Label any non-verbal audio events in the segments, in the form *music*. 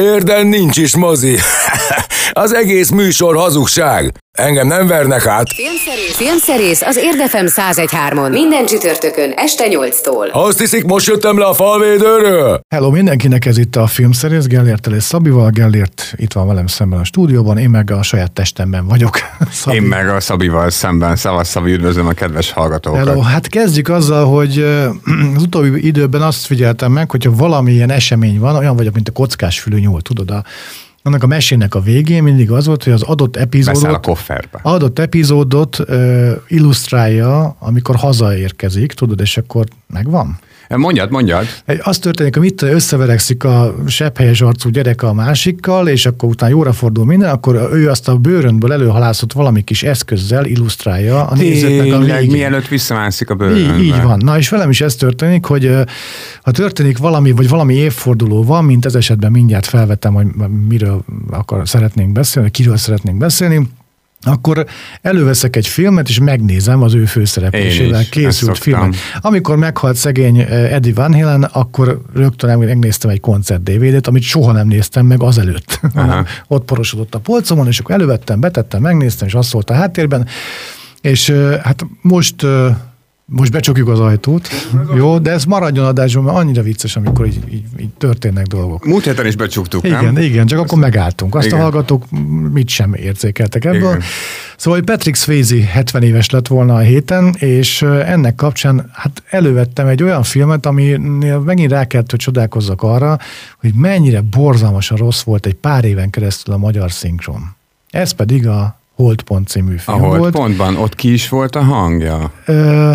Érden nincs is mozi. *laughs* Az egész műsor hazugság. Engem nem vernek át. Filmszerész, Filmszerész az Érdefem 1013-on. Minden csütörtökön este 8-tól. Azt hiszik, most jöttem le a falvédőről? Hello mindenkinek, ez itt a filmszerész, Gellért és Szabival. Gellért itt van velem szemben a stúdióban, én meg a saját testemben vagyok. *laughs* Szabi. Én meg a Szabival szemben. Szavasz Szabi, üdvözlöm a kedves hallgatókat. Hello, hát kezdjük azzal, hogy *clears throat* az utóbbi időben azt figyeltem meg, hogyha valamilyen esemény van, olyan vagyok, mint a kockás fülű nyúl, tudod, a annak a mesének a végén mindig az volt, hogy az adott epizódot, a kofferbe. adott epizódot uh, illusztrálja, amikor hazaérkezik, tudod, és akkor megvan. Mondjad, mondjad. Az történik, hogy itt összeverekszik a sepphelyes arcú gyerek a másikkal, és akkor utána jóra fordul minden, akkor ő azt a bőrönből előhalászott valami kis eszközzel illusztrálja a nézőknek a végén. mielőtt visszamászik a bőrönbe. Így, így van. Na, és velem is ez történik, hogy ha történik valami, vagy valami évforduló van, mint ez esetben mindjárt felvettem, hogy miről akar, szeretnénk beszélni, kiről szeretnénk beszélni, akkor előveszek egy filmet, és megnézem az ő főszereplésével készült filmet. Amikor meghalt szegény eh, Eddie Van Halen, akkor rögtön megnéztem egy koncert DVD-t, amit soha nem néztem meg azelőtt. *laughs* Ott porosodott a polcomon, és akkor elővettem, betettem, megnéztem, és azt szólt a háttérben. És eh, hát most eh, most becsukjuk az ajtót, jó, de ez maradjon adásban, mert annyira vicces, amikor így, így, így történnek dolgok. Múlt héten is becsuktuk, igen, nem? Igen, csak akkor megálltunk. Azt igen. a hallgatók mit sem érzékeltek ebből. Igen. Szóval, hogy Patrick Swayze 70 éves lett volna a héten, és ennek kapcsán hát elővettem egy olyan filmet, aminél megint rá kellett, hogy csodálkozzak arra, hogy mennyire borzalmasan rossz volt egy pár éven keresztül a magyar szinkron. Ez pedig a Holdpont című film a Holdpontban, ott ki is volt a hangja? Ö,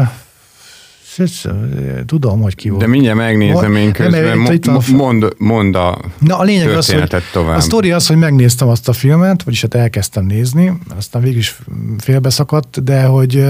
tudom, hogy ki volt. De mindjárt megnézem én közben, mo- mo- mond, mond a Na, a lényeg az, hogy tovább. A sztori az, hogy megnéztem azt a filmet, vagyis hát elkezdtem nézni, aztán végül is félbeszakadt, de hogy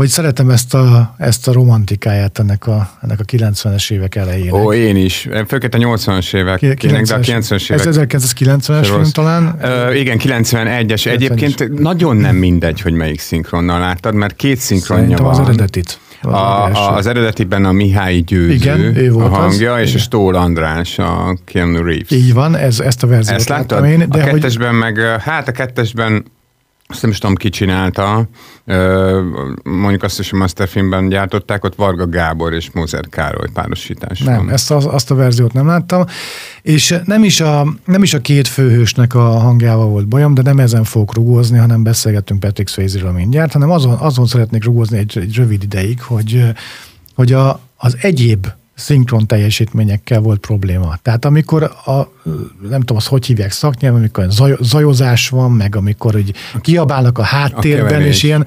hogy szeretem ezt a, ezt a romantikáját ennek a, ennek a 90-es évek elején. Ó, én is. Főként a 80-as évek. 90-es, de a 90-es évek. Ez 1990-es film talán? Ö, igen, 91-es. Egyébként nagyon nem mindegy, hogy melyik szinkronnal láttad, mert két szinkronja Szerintem van. az eredetit. Az, a, az eredetiben a Mihály Győző Igen, ő volt a hangja, az. és Igen. a Stól András, a Keanu Reeves. Így van, ez, ezt a verziót ezt láttam én. De a kettesben hogy... meg, hát a kettesben azt nem is tudom, ki csinálta, mondjuk azt is a Masterfilmben gyártották, ott Varga Gábor és Mózer Károly párosítás Nem, van. ezt az, azt a verziót nem láttam, és nem is, a, nem is a két főhősnek a hangjával volt bajom, de nem ezen fogok rugózni, hanem beszélgettünk Patrick swayze mindjárt, hanem azon, azon szeretnék rugózni egy, egy rövid ideig, hogy, hogy a, az egyéb szinkron teljesítményekkel volt probléma. Tehát amikor a, nem tudom, azt hogy hívják szaknyelven, amikor zaj, zajozás van, meg amikor hogy kiabálnak a háttérben, a és ilyen,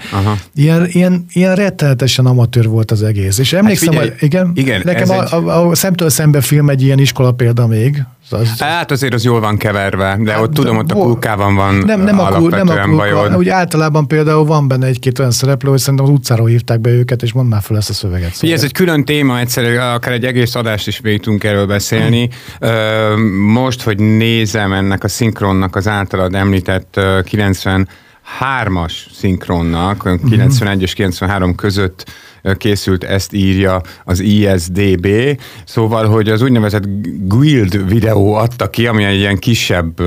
ilyen, ilyen, ilyen rettenetesen amatőr volt az egész. És emlékszem, hát figyelj, hogy igen, igen nekem a, egy... a, a, Szemtől szembe film egy ilyen iskola példa még, az... Hát azért az jól van keverve, de hát, ott tudom, ott a kulkában van nem, nem a, kul, nem a kulka, bajod. Úgy általában például van benne egy-két olyan szereplő, hogy szerintem az utcáról hívták be őket, és mondd már fel ezt a szöveget. Szóval. ez egy külön téma, egyszerű, akár egy egész adást is végig tudunk erről beszélni. Most, hogy nézem ennek a szinkronnak az általad említett 90 hármas szinkronnak, 91 és 93 között készült, ezt írja az ISDB, szóval, hogy az úgynevezett Guild videó adta ki, ami egy ilyen kisebb *clears throat*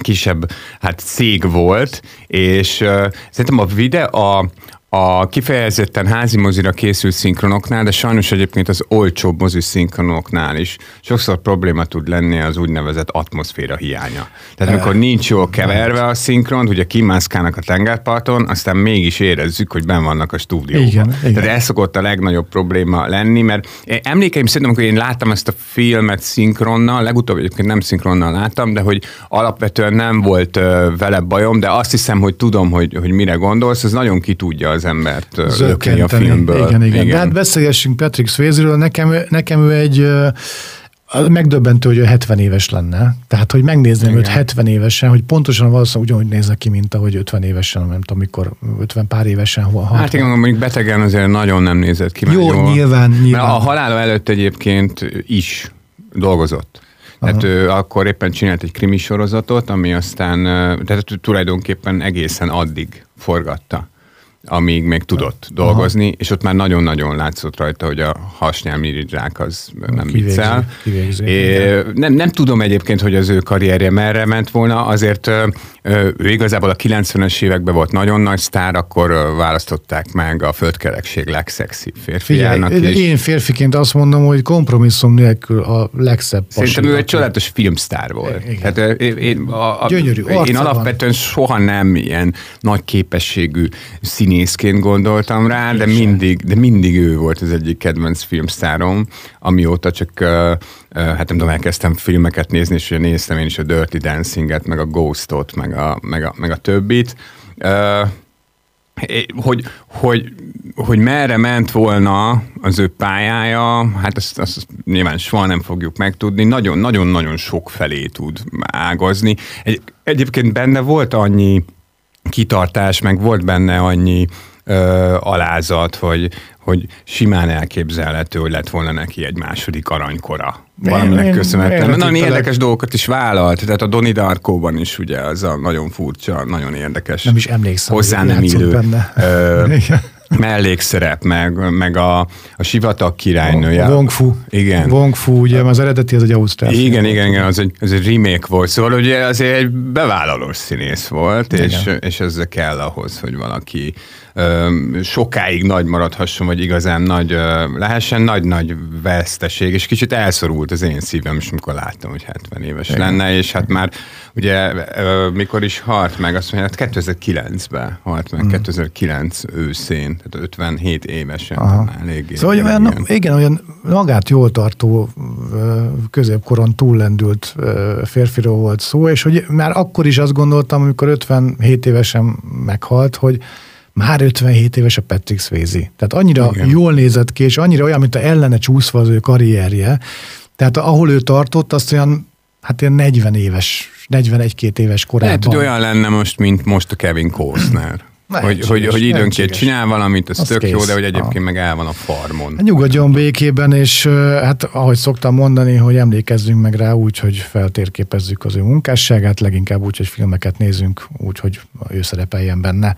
kisebb hát cég volt, és uh, szerintem a videó, a, a kifejezetten házi mozira készült szinkronoknál, de sajnos egyébként az olcsóbb mozi szinkronoknál is sokszor probléma tud lenni az úgynevezett atmoszféra hiánya. Tehát amikor nincs jól keverve a szinkron, ugye kimászkálnak a tengerparton, aztán mégis érezzük, hogy ben vannak a stúdióban. Igen, igen. Tehát ez szokott a legnagyobb probléma lenni, mert emlékeim szerintem, amikor én láttam ezt a filmet szinkronnal, legutóbb egyébként nem szinkronnal láttam, de hogy alapvetően nem volt vele bajom, de azt hiszem, hogy tudom, hogy, hogy mire gondolsz, ez nagyon ki tudja az embert lökni a filmből. Igen, igen. igen. De hát beszélgessünk Patrick Swayze-ről. Nekem, nekem ő egy megdöbbentő, hogy ő 70 éves lenne. Tehát, hogy megnézném Igen. őt 70 évesen, hogy pontosan valószínűleg ugyanúgy néznek ki, mint ahogy 50 évesen, nem tudom, mikor 50 pár évesen. Hol, hát igen, mondjuk betegen azért nagyon nem nézett ki. Jó, jól. nyilván, nyilván. Mert a halála előtt egyébként is dolgozott. Tehát ő akkor éppen csinált egy krimi sorozatot, ami aztán, tehát tulajdonképpen egészen addig forgatta amíg még tudott dolgozni, Aha. és ott már nagyon-nagyon látszott rajta, hogy a hasnyálmiridzsák az nem viccel. Nem, nem tudom egyébként, hogy az ő karrierje merre ment volna, azért ő igazából a 90-es években volt nagyon nagy sztár, akkor választották meg a földkerekség legszexibb férfiának Figyelj, is. Én férfiként azt mondom, hogy kompromisszum nélkül a legszebb Szerintem ő egy csodálatos filmsztár volt. Igen. Hát, én, a, a, Gyönyörű, én alapvetően van. soha nem ilyen nagy képességű színészként gondoltam rá, de mindig, de mindig ő volt az egyik kedvenc filmsztárom, amióta csak hát nem tudom, elkezdtem filmeket nézni, és ugye néztem én is a Dirty Dancing-et, meg a Ghostot, meg a, meg a, meg a többit. Hogy, hogy, hogy merre ment volna az ő pályája, hát azt, azt nyilván soha nem fogjuk megtudni. Nagyon-nagyon-nagyon sok felé tud ágazni. Egy, egyébként benne volt annyi kitartás, meg volt benne annyi ö, alázat, hogy, hogy simán elképzelhető, hogy lett volna neki egy második aranykora. Valaminek köszönhetően. Nagyon érdekes dolgokat is vállalt, tehát a Doni Darkóban is ugye az a nagyon furcsa, nagyon érdekes. Nem is emlékszem. Hozzá nem illő. Benne. Ö, *laughs* mellékszerep, meg, meg a, a sivatag királynője. A Wong Fu. Igen. Wong Fu, ugye az eredeti az egy ausztrál. Igen, igen, igen, az egy, az egy remake volt, szóval ugye azért egy bevállalós színész volt, és, és ez kell ahhoz, hogy valaki sokáig nagy maradhasson, vagy igazán nagy lehessen, nagy-nagy veszteség, és kicsit elszorult az én szívem is, amikor láttam, hogy 70 éves Igen. lenne, és hát már ugye mikor is halt meg, azt mondja, hát 2009-ben halt meg, hmm. 2009 őszén, tehát 57 évesen, eléggé. Szóval igen, olyan, igen, olyan magát jól tartó középkoron túllendült férfiról volt szó, és hogy már akkor is azt gondoltam, amikor 57 évesen meghalt, hogy már 57 éves a Patrick Swayze. Tehát annyira Igen. jól nézett ki, és annyira olyan, mint a ellene csúszva az ő karrierje. Tehát ahol ő tartott, azt olyan, hát ilyen 40 éves, 41-2 éves korában. Lehet, hogy olyan lenne most, mint most a Kevin Costner. Hogy, hogy, hogy időnként csinál valamit, ez tök kész. jó, de hogy egyébként ah. meg el van a farmon. Nyugodjon békében, és hát ahogy szoktam mondani, hogy emlékezzünk meg rá úgy, hogy feltérképezzük az ő munkásságát, leginkább úgy, hogy filmeket nézünk, úgy, hogy ő szerepeljen benne.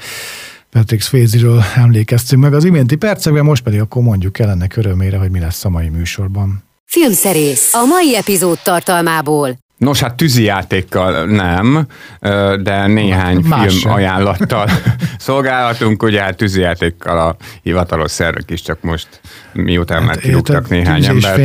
Patrick Swayze-ről emlékeztünk meg az iménti percekben, most pedig akkor mondjuk el ennek örömére, hogy mi lesz a mai műsorban. Filmszerész a mai epizód tartalmából. Nos, hát tűzijátékkal nem, de néhány Más film sem. ajánlattal *laughs* szolgálhatunk, ugye hát tűzijátékkal a hivatalos szervek is csak most miután hát, már kirúgtak néhány ember,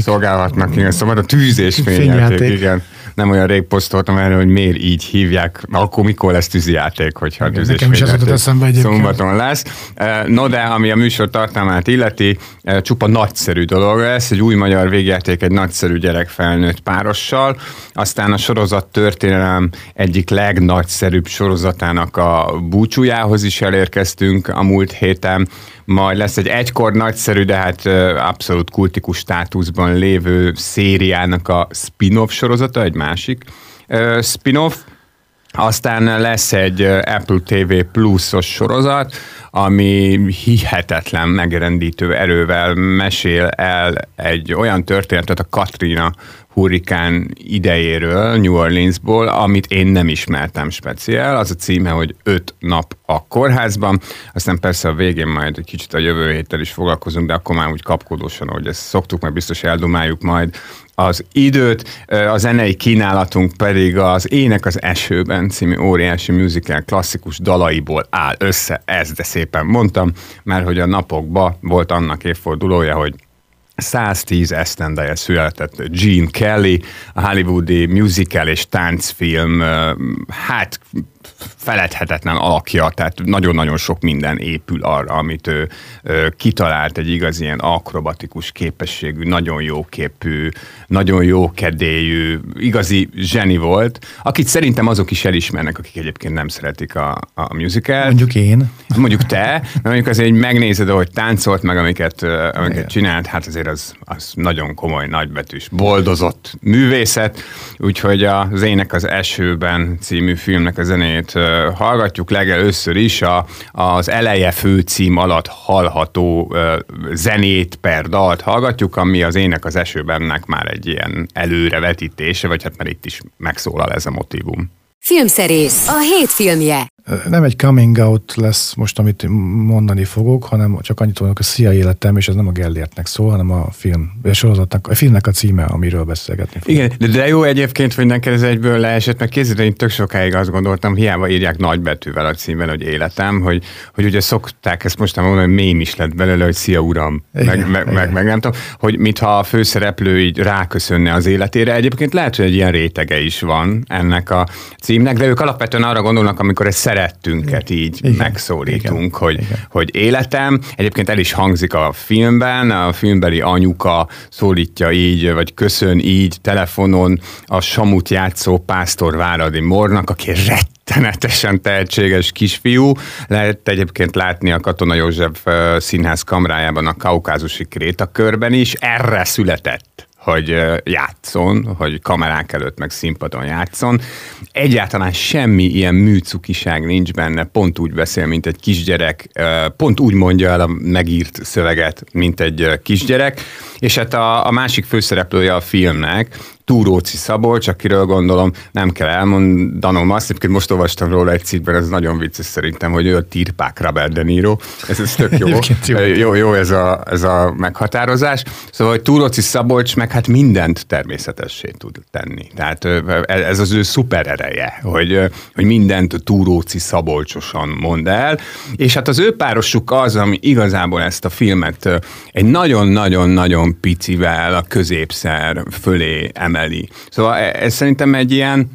szolgálhatnak, igen, szóval a tűz és fényjáték, fényjáték. igen nem olyan rég posztoltam erre, hogy miért így hívják, akkor mikor lesz tűzijáték, hogyha Igen, nekem is az eszembe egyébként. Szombaton lesz. Eh, no, de ami a műsor tartalmát illeti, eh, csupa nagyszerű dolog lesz, egy új magyar végjáték egy nagyszerű gyerekfelnőtt párossal, aztán a sorozat történelem egyik legnagyszerűbb sorozatának a búcsújához is elérkeztünk a múlt héten, majd lesz egy egykor nagyszerű, de hát abszolút kultikus státuszban lévő szériának a spin-off sorozata, egy másik spin-off, aztán lesz egy Apple TV Plus-os sorozat, ami hihetetlen megrendítő erővel mesél el egy olyan történetet a Katrina hurrikán idejéről, New Orleansból, amit én nem ismertem speciál. Az a címe, hogy öt nap a kórházban. Aztán persze a végén majd egy kicsit a jövő héttel is foglalkozunk, de akkor már úgy kapkodósan, hogy ezt szoktuk, mert biztos eldumáljuk majd az időt, a zenei kínálatunk pedig az Ének az esőben című óriási musical klasszikus dalaiból áll össze, ez de szépen mondtam, mert hogy a napokban volt annak évfordulója, hogy 110 esztendeje született Gene Kelly, a hollywoodi musical és táncfilm, hát feledhetetlen alakja, tehát nagyon-nagyon sok minden épül arra, amit ő, ő kitalált, egy igaz ilyen akrobatikus képességű, nagyon jó képű, nagyon jó kedélyű, igazi zseni volt, akit szerintem azok is elismernek, akik egyébként nem szeretik a, a musical. Mondjuk én. Mondjuk te, de mondjuk azért megnézed, ahogy táncolt meg, amiket, amiket csinált, hát azért az, az nagyon komoly, nagybetűs, boldozott művészet, úgyhogy az Ének az esőben című filmnek a zenét zenét hallgatjuk legelőször is, a, az eleje főcím alatt hallható zenét per dalt hallgatjuk, ami az ének az esőbennek már egy ilyen előrevetítése, vagy hát már itt is megszólal ez a motivum. Filmszerész, a hét filmje. Nem egy coming out lesz most, amit mondani fogok, hanem csak annyit mondok, hogy szia életem, és ez nem a Gellértnek szól, hanem a film, a sorozatnak, a filmnek a címe, amiről beszélgetni fogunk. Igen, de, de jó egyébként, hogy neked ez egyből leesett, mert kézzed, én tök sokáig azt gondoltam, hiába írják nagybetűvel a címben, hogy életem, hogy, hogy ugye szokták ezt most mondani, hogy mém is lett belőle, hogy szia uram, igen, meg, meg, meg, meg, nem tudom, hogy mintha a főszereplő így ráköszönne az életére. Egyébként lehet, hogy egy ilyen rétege is van ennek a címnek, de ők alapvetően arra gondolnak, amikor egy szerettünket így igen, megszólítunk, igen, hogy, igen. hogy életem. Egyébként el is hangzik a filmben, a filmbeli anyuka szólítja így, vagy köszön így telefonon a Samut játszó Pásztor Váradi Mornak, aki rettenetesen tehetséges kisfiú. Lehet egyébként látni a Katona József színház kamrájában a kaukázusi krétakörben is. Erre született hogy játszon, hogy kamerák előtt meg színpadon játszon. Egyáltalán semmi ilyen műcukiság nincs benne, pont úgy beszél, mint egy kisgyerek, pont úgy mondja el a megírt szöveget, mint egy kisgyerek, és hát a, a másik főszereplője a filmnek, Túróci Szabolcs, akiről gondolom nem kell elmondanom azt, hogy most olvastam róla egy cikkben, ez nagyon vicces szerintem, hogy ő a Tirpák Robert De Niro. Ez, ez tök jó. jó. jó. Jó, ez a, ez a meghatározás. Szóval, hogy Túróci Szabolcs meg hát mindent természetessé tud tenni. Tehát ez az ő szuper ereje, hogy, hogy mindent Túróci Szabolcsosan mond el, és hát az ő párosuk az, ami igazából ezt a filmet egy nagyon-nagyon-nagyon picivel a középszer fölé emel emeli. Szóval e, ez szerintem egy ilyen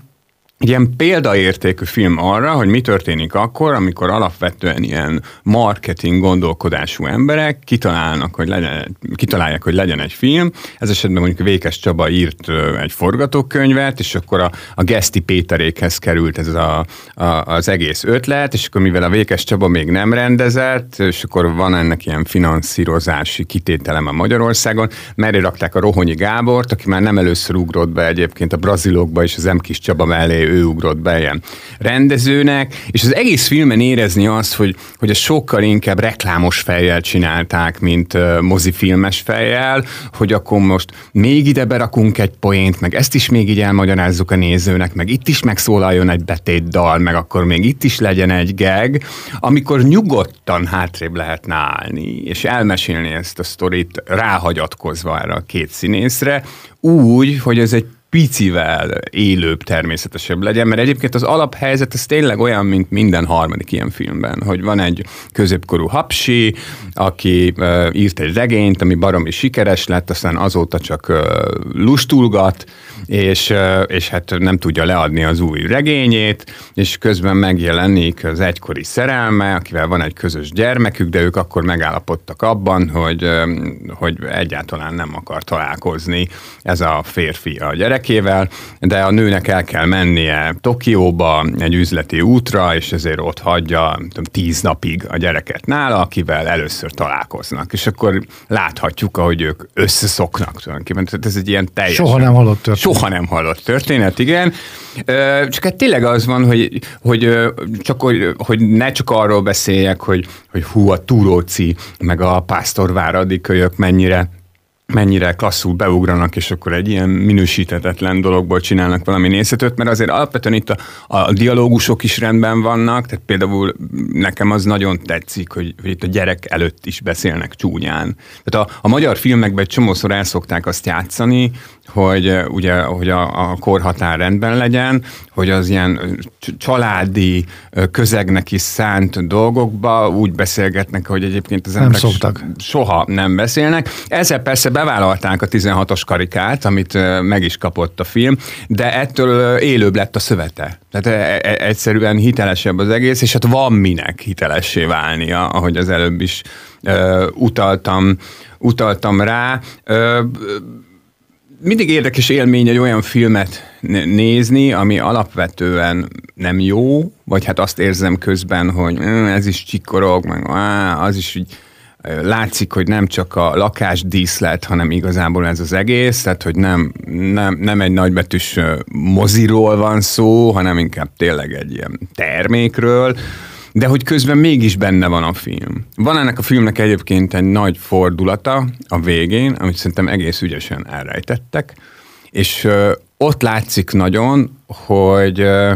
ilyen példaértékű film arra, hogy mi történik akkor, amikor alapvetően ilyen marketing gondolkodású emberek kitalálnak, hogy legyen, kitalálják, hogy legyen egy film. Ez esetben mondjuk Vékes Csaba írt egy forgatókönyvet, és akkor a, a Geszti Péterékhez került ez a, a, az egész ötlet, és akkor mivel a Vékes Csaba még nem rendezett, és akkor van ennek ilyen finanszírozási kitételem a Magyarországon, merre rakták a Rohonyi Gábort, aki már nem először ugrott be egyébként a brazilokba és az M. Kis Csaba mellé ő ugrott be ilyen rendezőnek, és az egész filmen érezni azt, hogy, hogy a sokkal inkább reklámos fejjel csinálták, mint uh, mozifilmes fejjel, hogy akkor most még ide berakunk egy poént, meg ezt is még így elmagyarázzuk a nézőnek, meg itt is megszólaljon egy betétdal, meg akkor még itt is legyen egy geg, amikor nyugodtan hátrébb lehetne állni, és elmesélni ezt a sztorit ráhagyatkozva erre a két színészre, úgy, hogy ez egy picivel élőbb, természetesebb legyen, mert egyébként az alaphelyzet ez tényleg olyan, mint minden harmadik ilyen filmben, hogy van egy középkorú hapsi, aki uh, írt egy regényt, ami baromi sikeres lett, aztán azóta csak uh, lustulgat, és, és hát nem tudja leadni az új regényét, és közben megjelenik az egykori szerelme, akivel van egy közös gyermekük, de ők akkor megállapodtak abban, hogy, hogy egyáltalán nem akar találkozni ez a férfi a gyerekével, de a nőnek el kell mennie Tokióba egy üzleti útra, és ezért ott hagyja tudom, tíz napig a gyereket nála, akivel először találkoznak. És akkor láthatjuk, ahogy ők összeszoknak tulajdonképpen. Tehát ez egy ilyen teljesen... Soha nem hallott történet soha nem hallott történet, igen. Csak hát tényleg az van, hogy, hogy, csak, hogy, hogy ne csak arról beszéljek, hogy, hogy hú, a Túróci, meg a Pásztorváradi kölyök mennyire mennyire klasszul beugranak, és akkor egy ilyen minősítetetlen dologból csinálnak valami nézhetőt, mert azért alapvetően itt a, a dialógusok is rendben vannak, tehát például nekem az nagyon tetszik, hogy, hogy itt a gyerek előtt is beszélnek csúnyán. Tehát a, a magyar filmekben egy csomószor el szokták azt játszani, hogy ugye, hogy a, a korhatár rendben legyen, hogy az ilyen családi közegnek is szánt dolgokba úgy beszélgetnek, hogy egyébként az emberek nem szoktak. soha nem beszélnek. Ezzel persze bevállalták a 16-os karikát, amit meg is kapott a film, de ettől élőbb lett a szövete. Tehát e, e, egyszerűen hitelesebb az egész, és hát van minek hitelessé válnia, ahogy az előbb is utaltam, utaltam rá mindig érdekes élmény egy olyan filmet nézni, ami alapvetően nem jó, vagy hát azt érzem közben, hogy ez is csikorog, meg az is így látszik, hogy nem csak a lakás díszlet, hanem igazából ez az egész, tehát hogy nem, nem, nem egy nagybetűs moziról van szó, hanem inkább tényleg egy ilyen termékről, de hogy közben mégis benne van a film. Van ennek a filmnek egyébként egy nagy fordulata a végén, amit szerintem egész ügyesen elrejtettek, és ott látszik nagyon, hogy ö,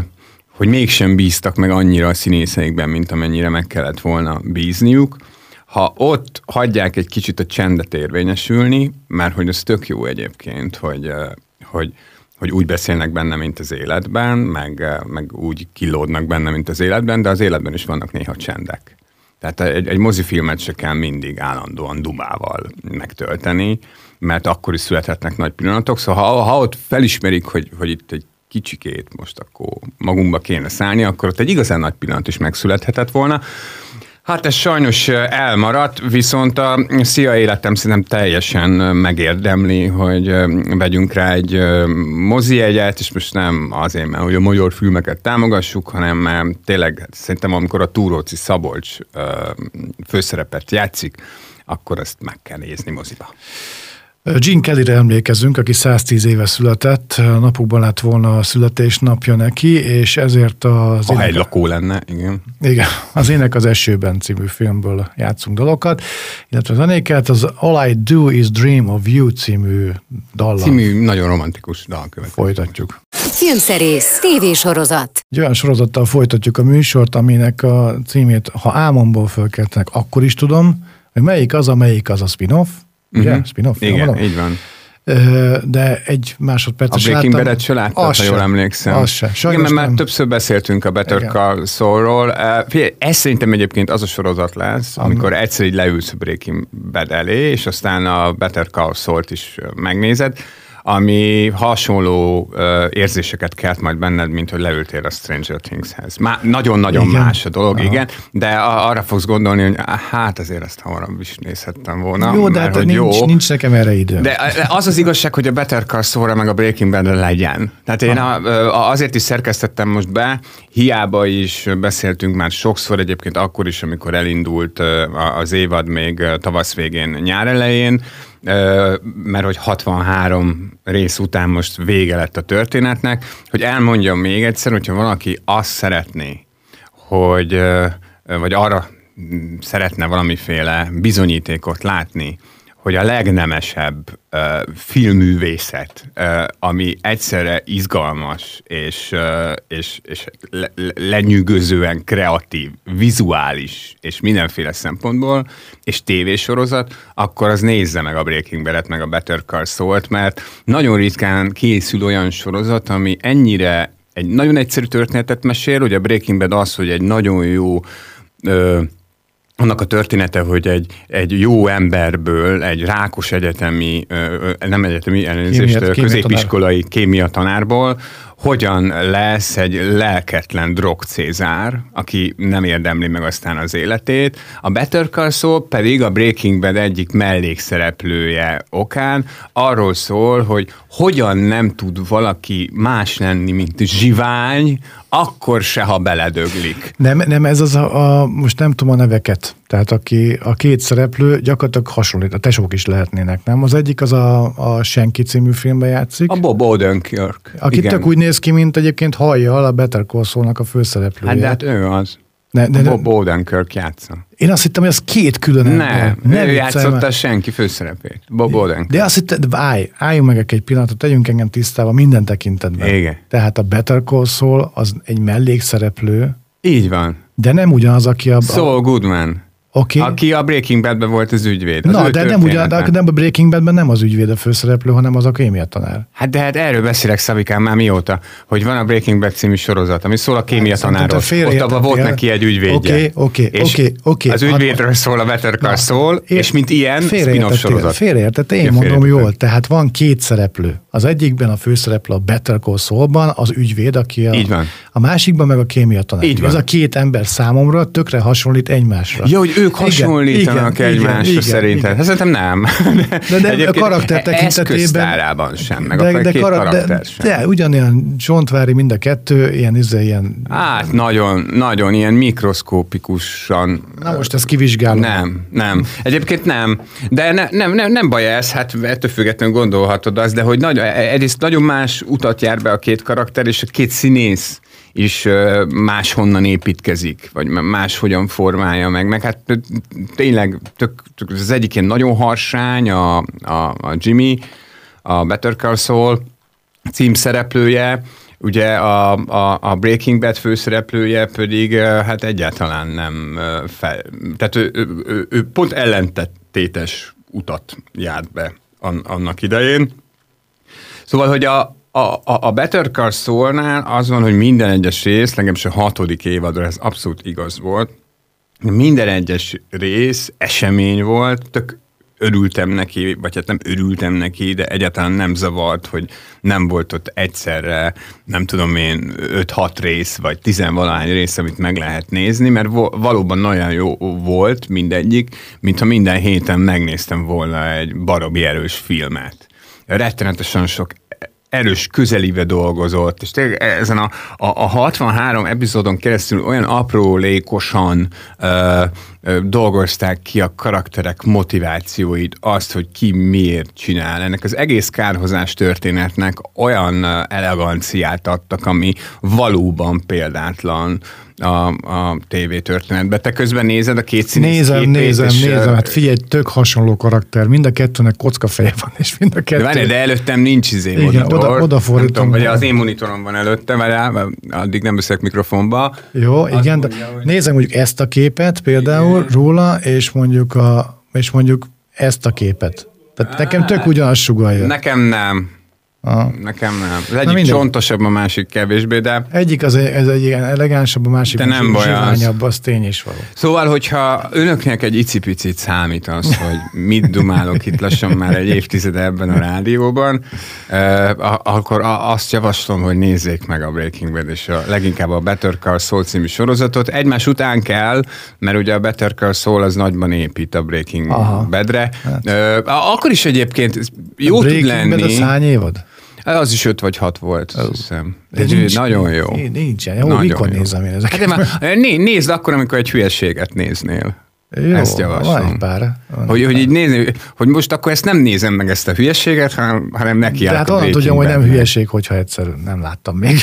hogy mégsem bíztak meg annyira a színészeikben, mint amennyire meg kellett volna bízniuk. Ha ott hagyják egy kicsit a csendet érvényesülni, mert hogy ez tök jó egyébként, hogy, hogy, hogy úgy beszélnek benne, mint az életben, meg, meg úgy kilódnak benne, mint az életben, de az életben is vannak néha csendek. Tehát egy, egy mozifilmet se kell mindig állandóan dumával megtölteni, mert akkor is születhetnek nagy pillanatok. Szóval ha, ha ott felismerik, hogy, hogy itt egy kicsikét most akkor magunkba kéne szállni, akkor ott egy igazán nagy pillanat is megszülethetett volna. Hát ez sajnos elmaradt, viszont a szia életem szerintem teljesen megérdemli, hogy vegyünk rá egy mozi egyet, és most nem azért, mert hogy a magyar filmeket támogassuk, hanem mert tényleg szerintem amikor a Túróci Szabolcs főszerepet játszik, akkor ezt meg kell nézni moziba. Gene Kellyre emlékezünk, aki 110 éve született, napokban lett volna a születésnapja neki, és ezért az... Ha ének... egy lakó lenne, igen. Igen, az Ének az esőben című filmből játszunk dalokat, illetve az zenéket, az All I Do Is Dream of You című dallal. Című nagyon romantikus dal következik. Folytatjuk. Filmszerész, tévésorozat. Egy olyan sorozattal folytatjuk a műsort, aminek a címét, ha álmomból fölkeltenek, akkor is tudom, hogy melyik az, amelyik az a spin-off, Ugye? Uh-huh. Spin-off? Igen, van? így van. De egy másodperc. A Breaking Bad-et se láttad, ha jól emlékszem. Az se. Igen, mert már többször beszéltünk a Better Igen. Call Saul-ról. Ez szerintem egyébként az a sorozat lesz, amikor egyszer így leülsz a Breaking Bad elé, és aztán a Better Call Saul-t is megnézed ami hasonló uh, érzéseket kelt majd benned, mint hogy leültél a Stranger Thingshez. Má, nagyon-nagyon igen. más a dolog, Aha. igen, de a, arra fogsz gondolni, hogy hát azért ezt hamarabb is nézhettem volna. Jó, de mert, hát nincs, jó. nincs nekem erre idő. De az az igazság, hogy a Better Call saul meg a Breaking bad legyen. Tehát én a, a, azért is szerkesztettem most be, hiába is beszéltünk már sokszor, egyébként akkor is, amikor elindult az évad még tavasz végén, nyár elején, mert hogy 63 rész után most vége lett a történetnek, hogy elmondjam még egyszer, hogyha valaki azt szeretné, hogy, vagy arra szeretne valamiféle bizonyítékot látni, hogy a legnemesebb uh, filmművészet, uh, ami egyszerre izgalmas és, uh, és, és le, lenyűgözően kreatív, vizuális és mindenféle szempontból, és tévésorozat, akkor az nézze meg a Breaking Bad-et, meg a Better Call Saul-t, mert nagyon ritkán készül olyan sorozat, ami ennyire egy nagyon egyszerű történetet mesél, ugye a Breaking Bad az, hogy egy nagyon jó uh, annak a története, hogy egy, egy jó emberből, egy rákos egyetemi, nem egyetemi elnézést, középiskolai kémia tanárból, hogyan lesz egy lelketlen drogcézár, aki nem érdemli meg aztán az életét. A Better Call Saul pedig a Breaking Bad egyik mellékszereplője okán arról szól, hogy hogyan nem tud valaki más lenni, mint zsivány, akkor se, ha beledöglik. Nem, nem ez az a, a, most nem tudom a neveket, tehát aki, a két szereplő gyakorlatilag hasonlít, a tesók is lehetnének, nem? Az egyik az a, a Senki című filmben játszik. A Bob Odenkirk. Aki Igen. tök úgy néz ki, mint egyébként hallja a Better Call Saul-nak a főszereplője. Hát de hát ő az. Ne, ne, Bob Odenkirk játsza. Én azt hittem, hogy ez két külön ember. Nem, ő játszotta senki főszerepét. Bob Odenkirk. De azt hittem, állj, álljunk meg egy pillanatot, tegyünk engem tisztába minden tekintetben. Igen. Tehát a Better Call Saul az egy mellékszereplő. Így van. De nem ugyanaz, aki a... Saul Goodman. Okay. Aki a Breaking Badben volt az ügyvéd. Az Na, de nem, ugyan, de nem a Breaking Badben nem az ügyvéd a főszereplő, hanem az a kémia tanár. Hát de hát erről beszélek Szabikán már mióta, hogy van a Breaking Bad című sorozat, ami szól a kémia hát, tanárról. Ott abban volt neki egy ügyvédje. Oké, oké, oké, oké. Az ügyvédről szól a Better Call szól, és mint ilyen spin-off sorozat. Félreértett, én mondom jól. Tehát van két szereplő. Az egyikben a főszereplő a Better Call Saul-ban az ügyvéd, aki a, Így van. a másikban meg a kémia tanár. Így van. Ez a két ember számomra tökre hasonlít egymásra. Jó, hogy ők hasonlít hasonlítanak igen, egymásra igen, szerinted? Igen, hát szerintem nem. De, de, *laughs* de a karakter tekintetében... sem, meg de, a de, két kara, karakter de, sem. De ugyanilyen csontvári mind a kettő, ilyen, izé, ilyen... Hát nagyon, nagyon ilyen mikroszkópikusan... Na most ezt kivizsgálom. Nem, nem. Egyébként nem. De ne, nem, nem, nem baj ez, hát ettől függetlenül gondolhatod azt, de hogy nagy, egyrészt nagyon más utat jár be a két karakter, és a két színész is máshonnan építkezik, vagy máshogyan formálja meg. Meg hát tényleg tök, tök, az egyik ilyen nagyon harsány, a, a, a Jimmy, a Better Call Saul címszereplője, Ugye a, a, a Breaking Bad főszereplője pedig hát egyáltalán nem fel, tehát ő, ő, ő, ő pont ellentétes utat járt be annak idején. Szóval, hogy a, a, a Better Call Saul-nál az van, hogy minden egyes rész, legalábbis a hatodik évadra ez abszolút igaz volt, minden egyes rész esemény volt, tök örültem neki, vagy hát nem örültem neki, de egyáltalán nem zavart, hogy nem volt ott egyszerre, nem tudom én, 5-6 rész, vagy 10 valahány rész, amit meg lehet nézni, mert valóban olyan jó volt mindegyik, mintha minden héten megnéztem volna egy baromi erős filmet. Rettenetesen sok erős közelébe dolgozott, és tényleg ezen a, a, a 63 epizódon keresztül olyan aprólékosan ö, ö, dolgozták ki a karakterek motivációit, azt, hogy ki miért csinál. Ennek az egész kárhozás történetnek olyan eleganciát adtak, ami valóban példátlan a, a TV történetben. Te közben nézed a két színész Nézem, nézem, és, nézem. Hát figyelj, tök hasonló karakter. Mind a kettőnek feje van, és mind a kettő... De, várj, de előttem nincs izé Igen, monitor. oda, oda fordítom. Vagy az én monitorom van előtte, várjál, addig nem beszélek mikrofonba. Jó, Azt igen, mondja, de hogy... nézem mondjuk ezt a képet például igen. róla, és mondjuk, a, és mondjuk ezt a képet. Tehát nekem tök ugyanaz sugalja. Nekem nem. Aha. Nekem nem. Az egyik csontosabb, a másik kevésbé, de... Egyik az, ez egy ilyen elegánsabb, a másik de nem baj az. az tény is való. Szóval, hogyha önöknek egy icipicit számít az, *laughs* hogy mit dumálok itt lassan már egy évtizede ebben a rádióban, eh, akkor azt javaslom, hogy nézzék meg a Breaking Bad és a, leginkább a Better Call Saul című sorozatot. Egymás után kell, mert ugye a Better Call Saul az nagyban épít a Breaking Aha. Badre. Hát. Eh, akkor is egyébként jó tud lenni. Bad az hány évad? Hát az is öt vagy hat volt, azt hiszem. De nincs, nagyon jó. Nincsen. Jó, nagyon mikor jó. nézem én ezeket? Hát már, né, nézd akkor, amikor egy hülyeséget néznél. Jó, ezt javaslom. Van pár. Van hogy, hogy így nézni, hogy most akkor ezt nem nézem meg ezt a hülyeséget, hanem, hanem neki De hát onnan tudjam, hogy nem hülyeség, hogyha egyszer nem láttam még.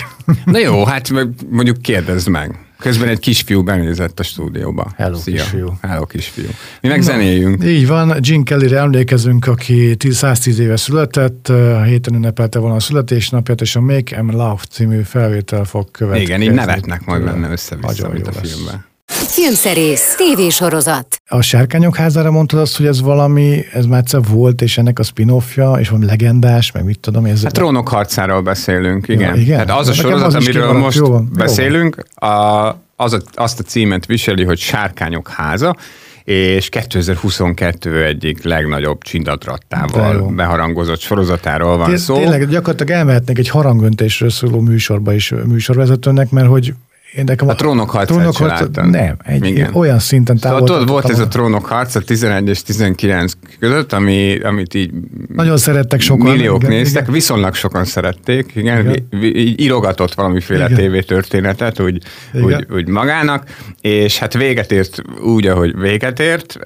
Na jó, hát mondjuk kérdezd meg. Közben egy kisfiú benézett a stúdióba. Hello, Szia. kisfiú. Hello, kisfiú. Mi meg Na, zenéljünk. Így van, Gene Kellyre emlékezünk, aki 110 éve született, a héten ünnepelte volna a születésnapját, és a Make Em Love című felvétel fog következni. Igen, így nevetnek majd benne össze-vissza, mint a filmben. Filmszerész, tévésorozat. A Sárkányok házára mondtad azt, hogy ez valami, ez már egyszer volt, és ennek a spin-offja, és valami legendás, meg mit tudom. Ez hát trónok harcáról beszélünk, igen. Ja, igen? Hát az a sorozat, az amiről most jó van, beszélünk, jó van. A, az a, azt a címet viseli, hogy Sárkányok háza, és 2022 egyik legnagyobb csindatrattával beharangozott sorozatáról van Té- szó. Tényleg gyakorlatilag elmehetnek egy harangöntésről szóló műsorba is műsorvezetőnek, mert hogy én nekem a, trónok harcát harc, Nem, egy Igen. olyan szinten távol. Szóval tudod, volt ez a trónok harc a 11 és 19 között, ami, amit így nagyon szerettek sokan. Milliók igen, néztek, igen. viszonylag sokan szerették, igen, igen. így írogatott valamiféle igen. tévétörténetet úgy, úgy, úgy, magának, és hát véget ért úgy, ahogy véget ért.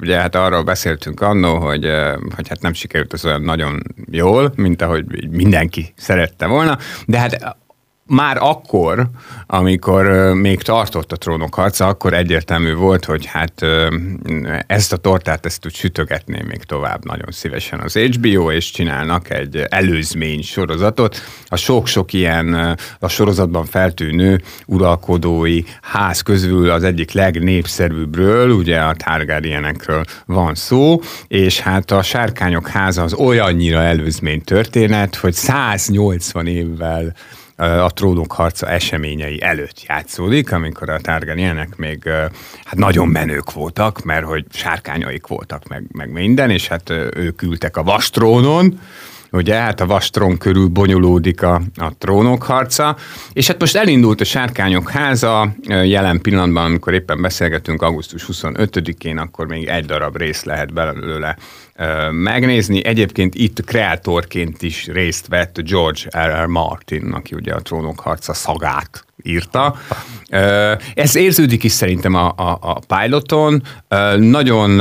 Ugye hát arról beszéltünk annó, hogy, hogy hát nem sikerült az olyan nagyon jól, mint ahogy mindenki szerette volna, de hát már akkor, amikor még tartott a trónok harca, akkor egyértelmű volt, hogy hát ezt a tortát ezt úgy sütögetném még tovább nagyon szívesen az HBO, és csinálnak egy előzmény sorozatot. A sok-sok ilyen a sorozatban feltűnő uralkodói ház közül az egyik legnépszerűbbről, ugye a Targaryenekről van szó, és hát a Sárkányok háza az olyannyira előzmény történet, hogy 180 évvel a trónok harca eseményei előtt játszódik, amikor a Targaryenek még hát nagyon menők voltak, mert hogy sárkányaik voltak, meg, meg minden, és hát ők ültek a vastrónon, ugye, hát a vastron körül bonyolódik a, a trónok harca, és hát most elindult a Sárkányok háza, jelen pillanatban, amikor éppen beszélgetünk augusztus 25-én, akkor még egy darab rész lehet belőle megnézni. Egyébként itt kreatorként is részt vett George R. R. Martin, aki ugye a Trónok harca szagát írta. Ez érződik is szerintem a, a, a piloton. Nagyon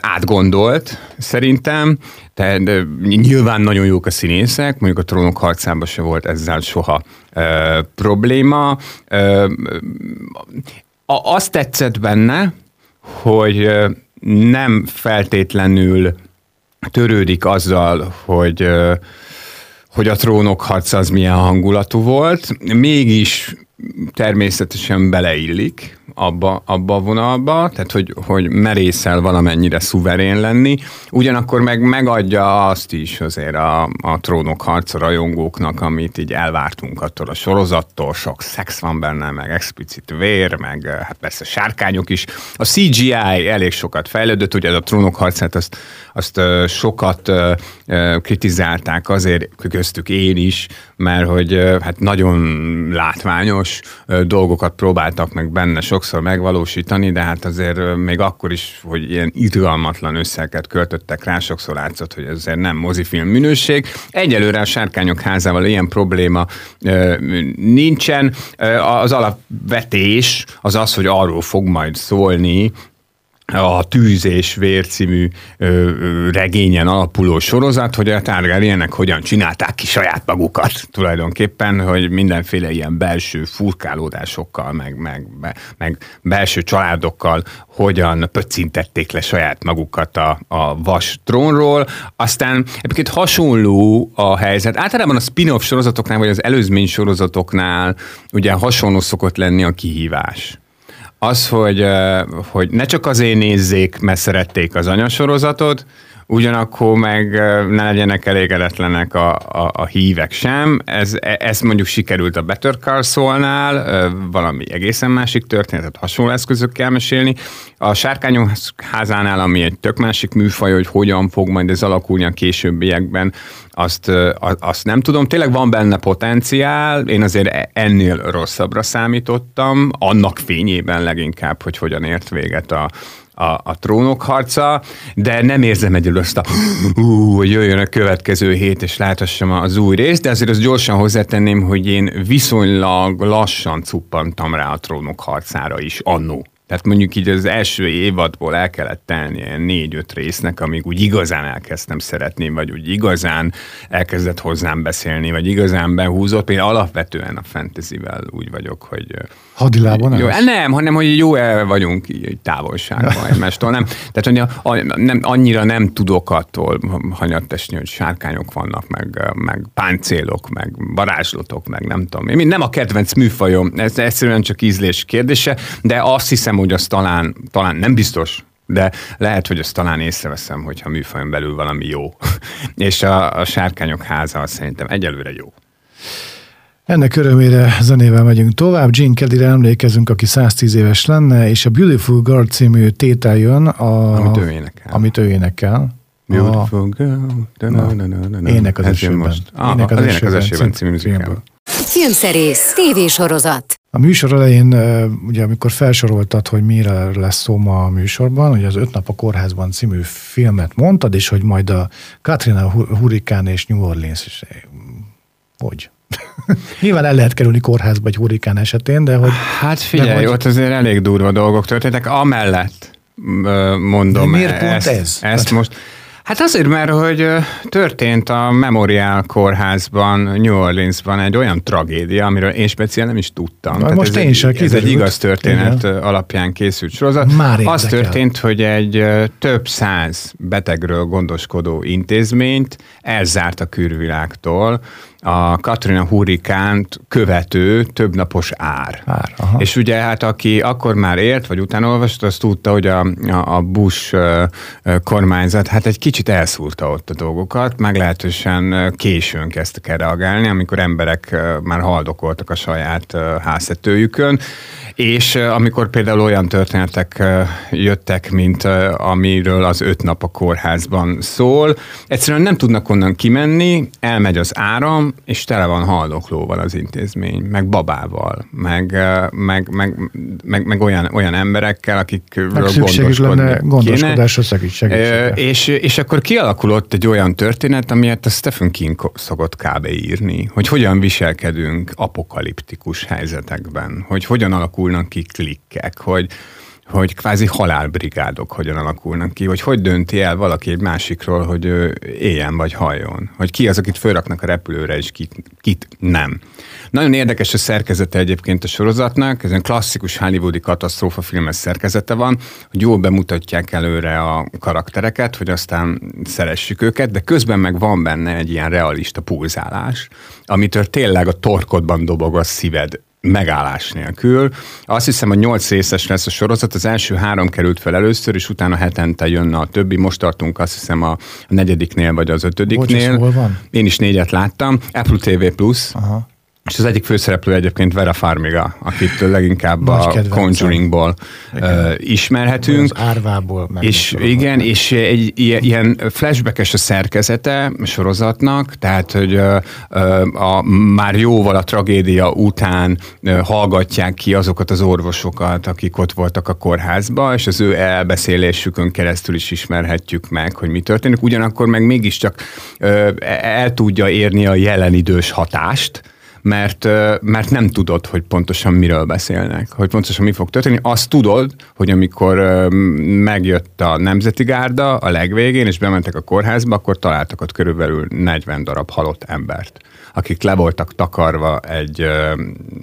átgondolt, szerintem, de nyilván nagyon jók a színészek, mondjuk a trónok harcában se volt ezzel soha ö, probléma. Ö, a, azt tetszett benne, hogy nem feltétlenül törődik azzal, hogy hogy a trónok harca az milyen hangulatú volt, mégis természetesen beleillik abba, abba a vonalba, tehát hogy, hogy merészel valamennyire szuverén lenni, ugyanakkor meg megadja azt is azért a, a trónok harca rajongóknak, amit így elvártunk attól a sorozattól, sok szex van benne, meg explicit vér, meg hát persze sárkányok is. A CGI elég sokat fejlődött, ugye a trónok harcát azt, azt sokat kritizálták azért, köztük én is, mert hogy hát nagyon látványos dolgokat próbáltak meg benne sokszor megvalósítani, de hát azért még akkor is, hogy ilyen irgalmatlan összeget költöttek rá, sokszor látszott, hogy ez azért nem mozifilm minőség. Egyelőre a Sárkányok házával ilyen probléma nincsen. Az alapvetés az az, hogy arról fog majd szólni, a Tűz és Vér című ö, regényen alapuló sorozat, hogy a Targaryenek hogyan csinálták ki saját magukat tulajdonképpen, hogy mindenféle ilyen belső furkálódásokkal, meg, meg, meg belső családokkal hogyan pöccintették le saját magukat a, a vas trónról. Aztán egyébként hasonló a helyzet. Általában a spin-off sorozatoknál, vagy az előzmény sorozatoknál ugye hasonló szokott lenni a kihívás az, hogy, hogy ne csak azért nézzék, mert szerették az anyasorozatot, ugyanakkor meg ne legyenek elégedetlenek a, a, a hívek sem. Ez, e, ez mondjuk sikerült a Better Call valami egészen másik történetet hasonló eszközökkel mesélni. A Sárkányok házánál, ami egy tök másik műfaj, hogy hogyan fog majd ez alakulni a későbbiekben, azt, azt nem tudom. Tényleg van benne potenciál, én azért e, ennél rosszabbra számítottam, annak fényében leginkább, hogy hogyan ért véget a, a, a trónok harca, de nem érzem egyedül azt a ú, hogy jöjjön a következő hét, és láthassam az új részt, de azért azt gyorsan hozzátenném, hogy én viszonylag lassan cuppantam rá a trónok harcára is annó. Tehát mondjuk így az első évadból el kellett ilyen négy-öt résznek, amíg úgy igazán elkezdtem szeretni, vagy úgy igazán elkezdett hozzám beszélni, vagy igazán behúzott. Én alapvetően a fantasyvel úgy vagyok, hogy... Hadilában jó, Nem, hanem hogy jó el vagyunk így távolságban egymástól. Nem, tehát hogy a, nem, annyira nem tudok attól hanyattesni, hogy sárkányok vannak, meg, meg páncélok, meg varázslatok, meg nem tudom. Én nem a kedvenc műfajom, ez egyszerűen csak ízlés kérdése, de azt hiszem, hogy az talán, talán nem biztos, de lehet, hogy azt talán észreveszem, hogyha műfajon belül valami jó. *laughs* És a, a sárkányok háza az szerintem egyelőre jó. Ennek örömére zenével megyünk tovább. Gene kelly emlékezünk, aki 110 éves lenne, és a Beautiful Girl című tétel jön, a, amit ő énekel. Amit ő énekel. Beautiful a, Girl. Ének az esőben. Most. Ah, ének az, az Ének az esőben című műzikál. Filmszerész, tévésorozat. A műsor elején, ugye amikor felsoroltad, hogy mire lesz szó ma a műsorban, hogy az Öt nap a kórházban című filmet mondtad, és hogy majd a Katrina Hurrikán és New Orleans is. Hogy? *laughs* Nyilván el lehet kerülni kórházba egy hurrikán esetén, de hogy... Hát figyelj, hogy... ott azért elég durva dolgok történtek, amellett mondom. De miért pont ez? ez? Ezt most... Hát azért, mert hogy történt a Memorial kórházban, New Orleansban egy olyan tragédia, amiről én speciál nem is tudtam. Na, most ez én sem Ez egy igaz történet Igen. alapján készült sorozat. Már Az történt, hogy egy több száz betegről gondoskodó intézményt elzárt a külvilágtól, a Katrina hurrikánt követő többnapos ár. ár aha. És ugye hát aki akkor már élt, vagy utána olvasott, az tudta, hogy a, a Bush kormányzat hát egy kicsit elszúrta ott a dolgokat, meglehetősen későn kezdtek el reagálni, amikor emberek már haldokoltak a saját háztetőjükön, és amikor például olyan történetek jöttek, mint amiről az öt nap a kórházban szól, egyszerűen nem tudnak onnan kimenni, elmegy az áram, és tele van haldoklóval az intézmény, meg babával, meg, meg, meg, meg, meg olyan, olyan emberekkel, akikről gondoskodni lenne gondoskodásra segítségre. És, és akkor kialakulott egy olyan történet, amilyet a Stephen King szokott kb. írni, hogy hogyan viselkedünk apokaliptikus helyzetekben, hogy hogyan alakulnak ki klikkek, hogy, hogy kvázi halálbrigádok hogyan alakulnak ki, hogy hogy dönti el valaki egy másikról, hogy éljen vagy halljon, hogy ki az, akit fölraknak a repülőre, és kit, kit nem. Nagyon érdekes a szerkezete egyébként a sorozatnak, ez egy klasszikus hollywoodi filmes szerkezete van, hogy jól bemutatják előre a karaktereket, hogy aztán szeressük őket, de közben meg van benne egy ilyen realista pulzálás, amitől tényleg a torkodban dobog a szíved megállás nélkül. Azt hiszem, hogy nyolc részes lesz a sorozat, az első három került fel először, és utána hetente jönne a többi. Most tartunk azt hiszem a negyediknél, vagy az ötödiknél. Bocs, van? Én is négyet láttam. Apple TV Plus. Aha. És az egyik főszereplő egyébként Vera Farmiga, akit leginkább a Conjuringból uh, ismerhetünk. Az árvából. És igen, és egy ilyen flashbackes a szerkezete a sorozatnak, tehát, hogy uh, a, már jóval a tragédia után uh, hallgatják ki azokat az orvosokat, akik ott voltak a kórházba, és az ő elbeszélésükön keresztül is ismerhetjük meg, hogy mi történik. Ugyanakkor meg mégiscsak uh, el tudja érni a jelen idős hatást, mert, mert nem tudod, hogy pontosan miről beszélnek, hogy pontosan mi fog történni. Azt tudod, hogy amikor megjött a Nemzeti Gárda a legvégén, és bementek a kórházba, akkor találtak ott körülbelül 40 darab halott embert, akik le voltak takarva egy,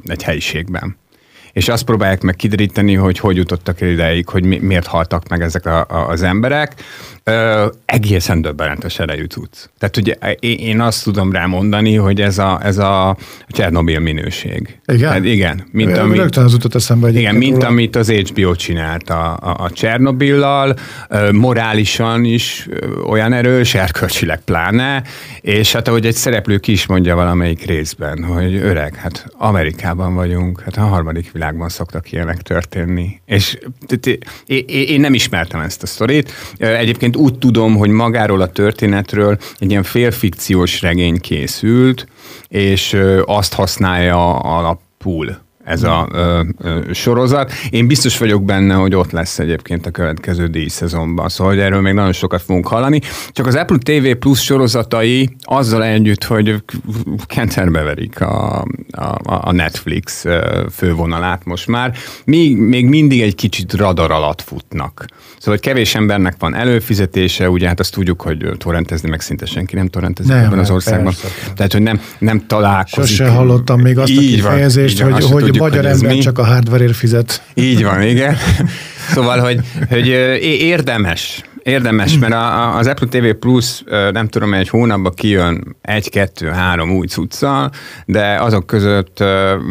egy helyiségben és azt próbálják meg kideríteni, hogy hogy jutottak el ideig, hogy mi, miért haltak meg ezek a, a, az emberek. Ö, egészen döbbenetes erejű cucc. Tehát ugye én azt tudom rá mondani, hogy ez a, ez a Csernobil minőség. Igen? Tehát igen. Mint ami, Rögtön az utat eszembe Igen, mint róla. amit az HBO csinált a, a, a Csernobillal, morálisan is olyan erős, erkölcsileg pláne, és hát ahogy egy szereplő ki is mondja valamelyik részben, hogy öreg, hát Amerikában vagyunk, hát a harmadik világban szoktak ilyenek történni. És én nem ismertem ezt a sztorit. Egyébként úgy tudom, hogy magáról a történetről egy ilyen félfikciós regény készült, és azt használja alapul ez a ö, ö, sorozat. Én biztos vagyok benne, hogy ott lesz egyébként a következő díjszezonban, szóval hogy erről még nagyon sokat fogunk hallani. Csak az Apple TV Plus sorozatai azzal együtt, hogy kenterbe verik a, a, a Netflix fővonalát most már, még, még mindig egy kicsit radar alatt futnak. Szóval, hogy kevés embernek van előfizetése, ugye hát azt tudjuk, hogy torrentezni meg szinte senki nem torrentezik nem, ebben az országban. Persze. Tehát, hogy nem, nem találkozik. Sose hallottam még azt így a kifejezést, van, hogy, hogy tudjuk, magyar hogy ember mi. csak a hardware fizet. Így van, igen. *laughs* Szóval, hogy, hogy érdemes Érdemes, mert a, az Apple TV Plus nem tudom, egy hónapban kijön egy, kettő, három új cuccal, de azok között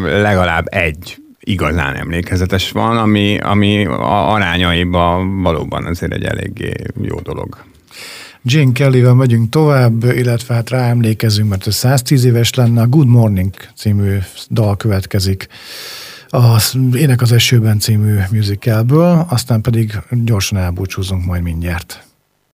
legalább egy igazán emlékezetes van, ami, ami a arányaiban valóban azért egy eléggé jó dolog. Jane Kelly-vel megyünk tovább, illetve hát ráemlékezünk, mert ő 110 éves lenne, a Good Morning című dal következik az Ének az esőben című musicalből, aztán pedig gyorsan elbúcsúzunk majd mindjárt.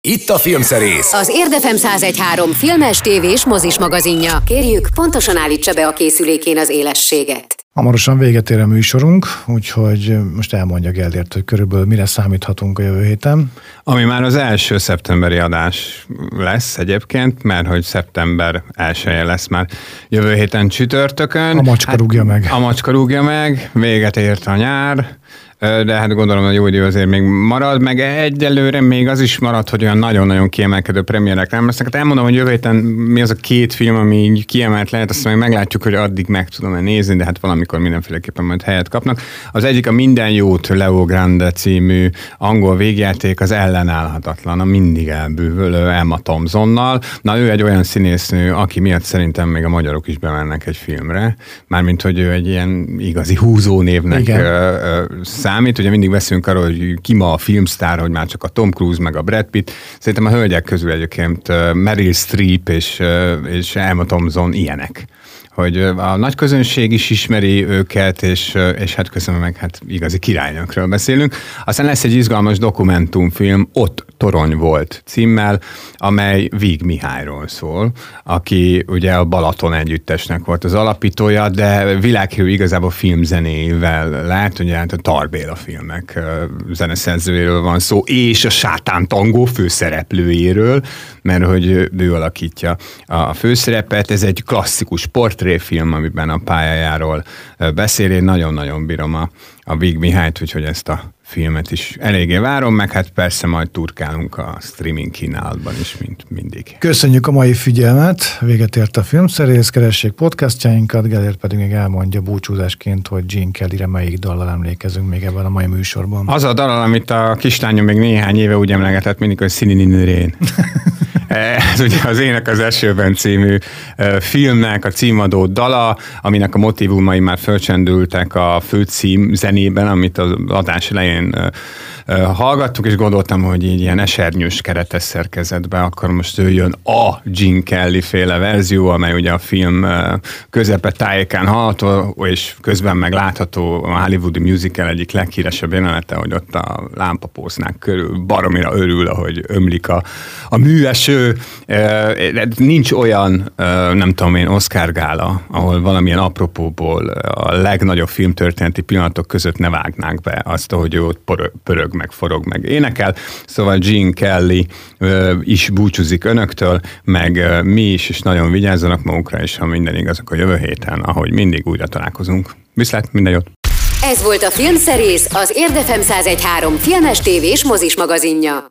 Itt a Filmszerész. Az Érdefem 1013 filmes, tévés, mozis magazinja. Kérjük, pontosan állítsa be a készülékén az élességet. Hamarosan véget ér a műsorunk, úgyhogy most elmondja Gellért, hogy körülbelül mire számíthatunk a jövő héten. Ami már az első szeptemberi adás lesz egyébként, mert hogy szeptember elsője lesz már jövő héten csütörtökön. A macska hát, rúgja meg. A macska rúgja meg, véget ért a nyár, de hát gondolom, hogy jó idő azért még marad, meg egyelőre még az is marad, hogy olyan nagyon-nagyon kiemelkedő premierek nem lesznek. Hát elmondom, hogy jövő héten mi az a két film, ami így kiemelt lehet, azt meg meglátjuk, hogy addig meg tudom-e nézni, de hát valamikor mindenféleképpen majd helyet kapnak. Az egyik a Minden jót Leo Grande című angol végjáték, az ellenállhatatlan, a mindig elbűvölő Emma Thompsonnal. Na ő egy olyan színésznő, aki miatt szerintem még a magyarok is bemennek egy filmre, mármint, hogy ő egy ilyen igazi húzó névnek Igen számít. Ugye mindig veszünk arról, hogy ki ma a filmsztár, hogy már csak a Tom Cruise meg a Brad Pitt. Szerintem a hölgyek közül egyébként Meryl Streep és, és Emma Thompson ilyenek hogy a nagy közönség is ismeri őket, és, és hát köszönöm meg, hát igazi királynőkről beszélünk. Aztán lesz egy izgalmas dokumentumfilm, Ott torony volt címmel, amely Víg Mihályról szól, aki ugye a Balaton együttesnek volt az alapítója, de világhírű igazából filmzenével lát, ugye hát a Tarbéla filmek zeneszerzőjéről van szó, és a Sátán Tangó főszereplőjéről, mert hogy ő alakítja a főszerepet. Ez egy klasszikus portréfilm, amiben a pályájáról beszél. Én nagyon-nagyon bírom a, a Víg Mihályt, úgyhogy ezt a filmet is eléggé várom, meg hát persze majd turkálunk a streaming kínálatban is, mint mindig. Köszönjük a mai figyelmet, véget ért a filmszerész, keressék podcastjainkat, Gellért pedig még elmondja búcsúzásként, hogy Gene Kellyre melyik dallal emlékezünk még ebben a mai műsorban. Az a dal, amit a kislányom még néhány éve úgy emlegetett mindig, hogy Szinininirén. *laughs* Ez ugye az Ének az esőben című filmnek a címadó dala, aminek a motivumai már fölcsendültek a főcím zenében, amit az adás elején hallgattuk, és gondoltam, hogy így ilyen esernyős keretes szerkezetben, akkor most ő jön a Gene Kelly féle verzió, amely ugye a film közepe tájékán hallható, és közben meg látható a Hollywoodi musical egyik leghíresebb jelenete, hogy ott a lámpapósznák körül baromira örül, ahogy ömlik a, a műeső. Nincs olyan, nem tudom én, Oscar gála, ahol valamilyen apropóból a legnagyobb filmtörténeti pillanatok között ne vágnák be azt, hogy ő ott pörög meg forog, meg énekel. Szóval Gene Kelly ö, is búcsúzik önöktől, meg ö, mi is, és nagyon vigyázzanak magukra, és ha minden igaz, akkor jövő héten, ahogy mindig újra találkozunk. Viszlát, minden jót! Ez volt a Filmszerész, az Érdefem 1013 filmes tévés mozis magazinja.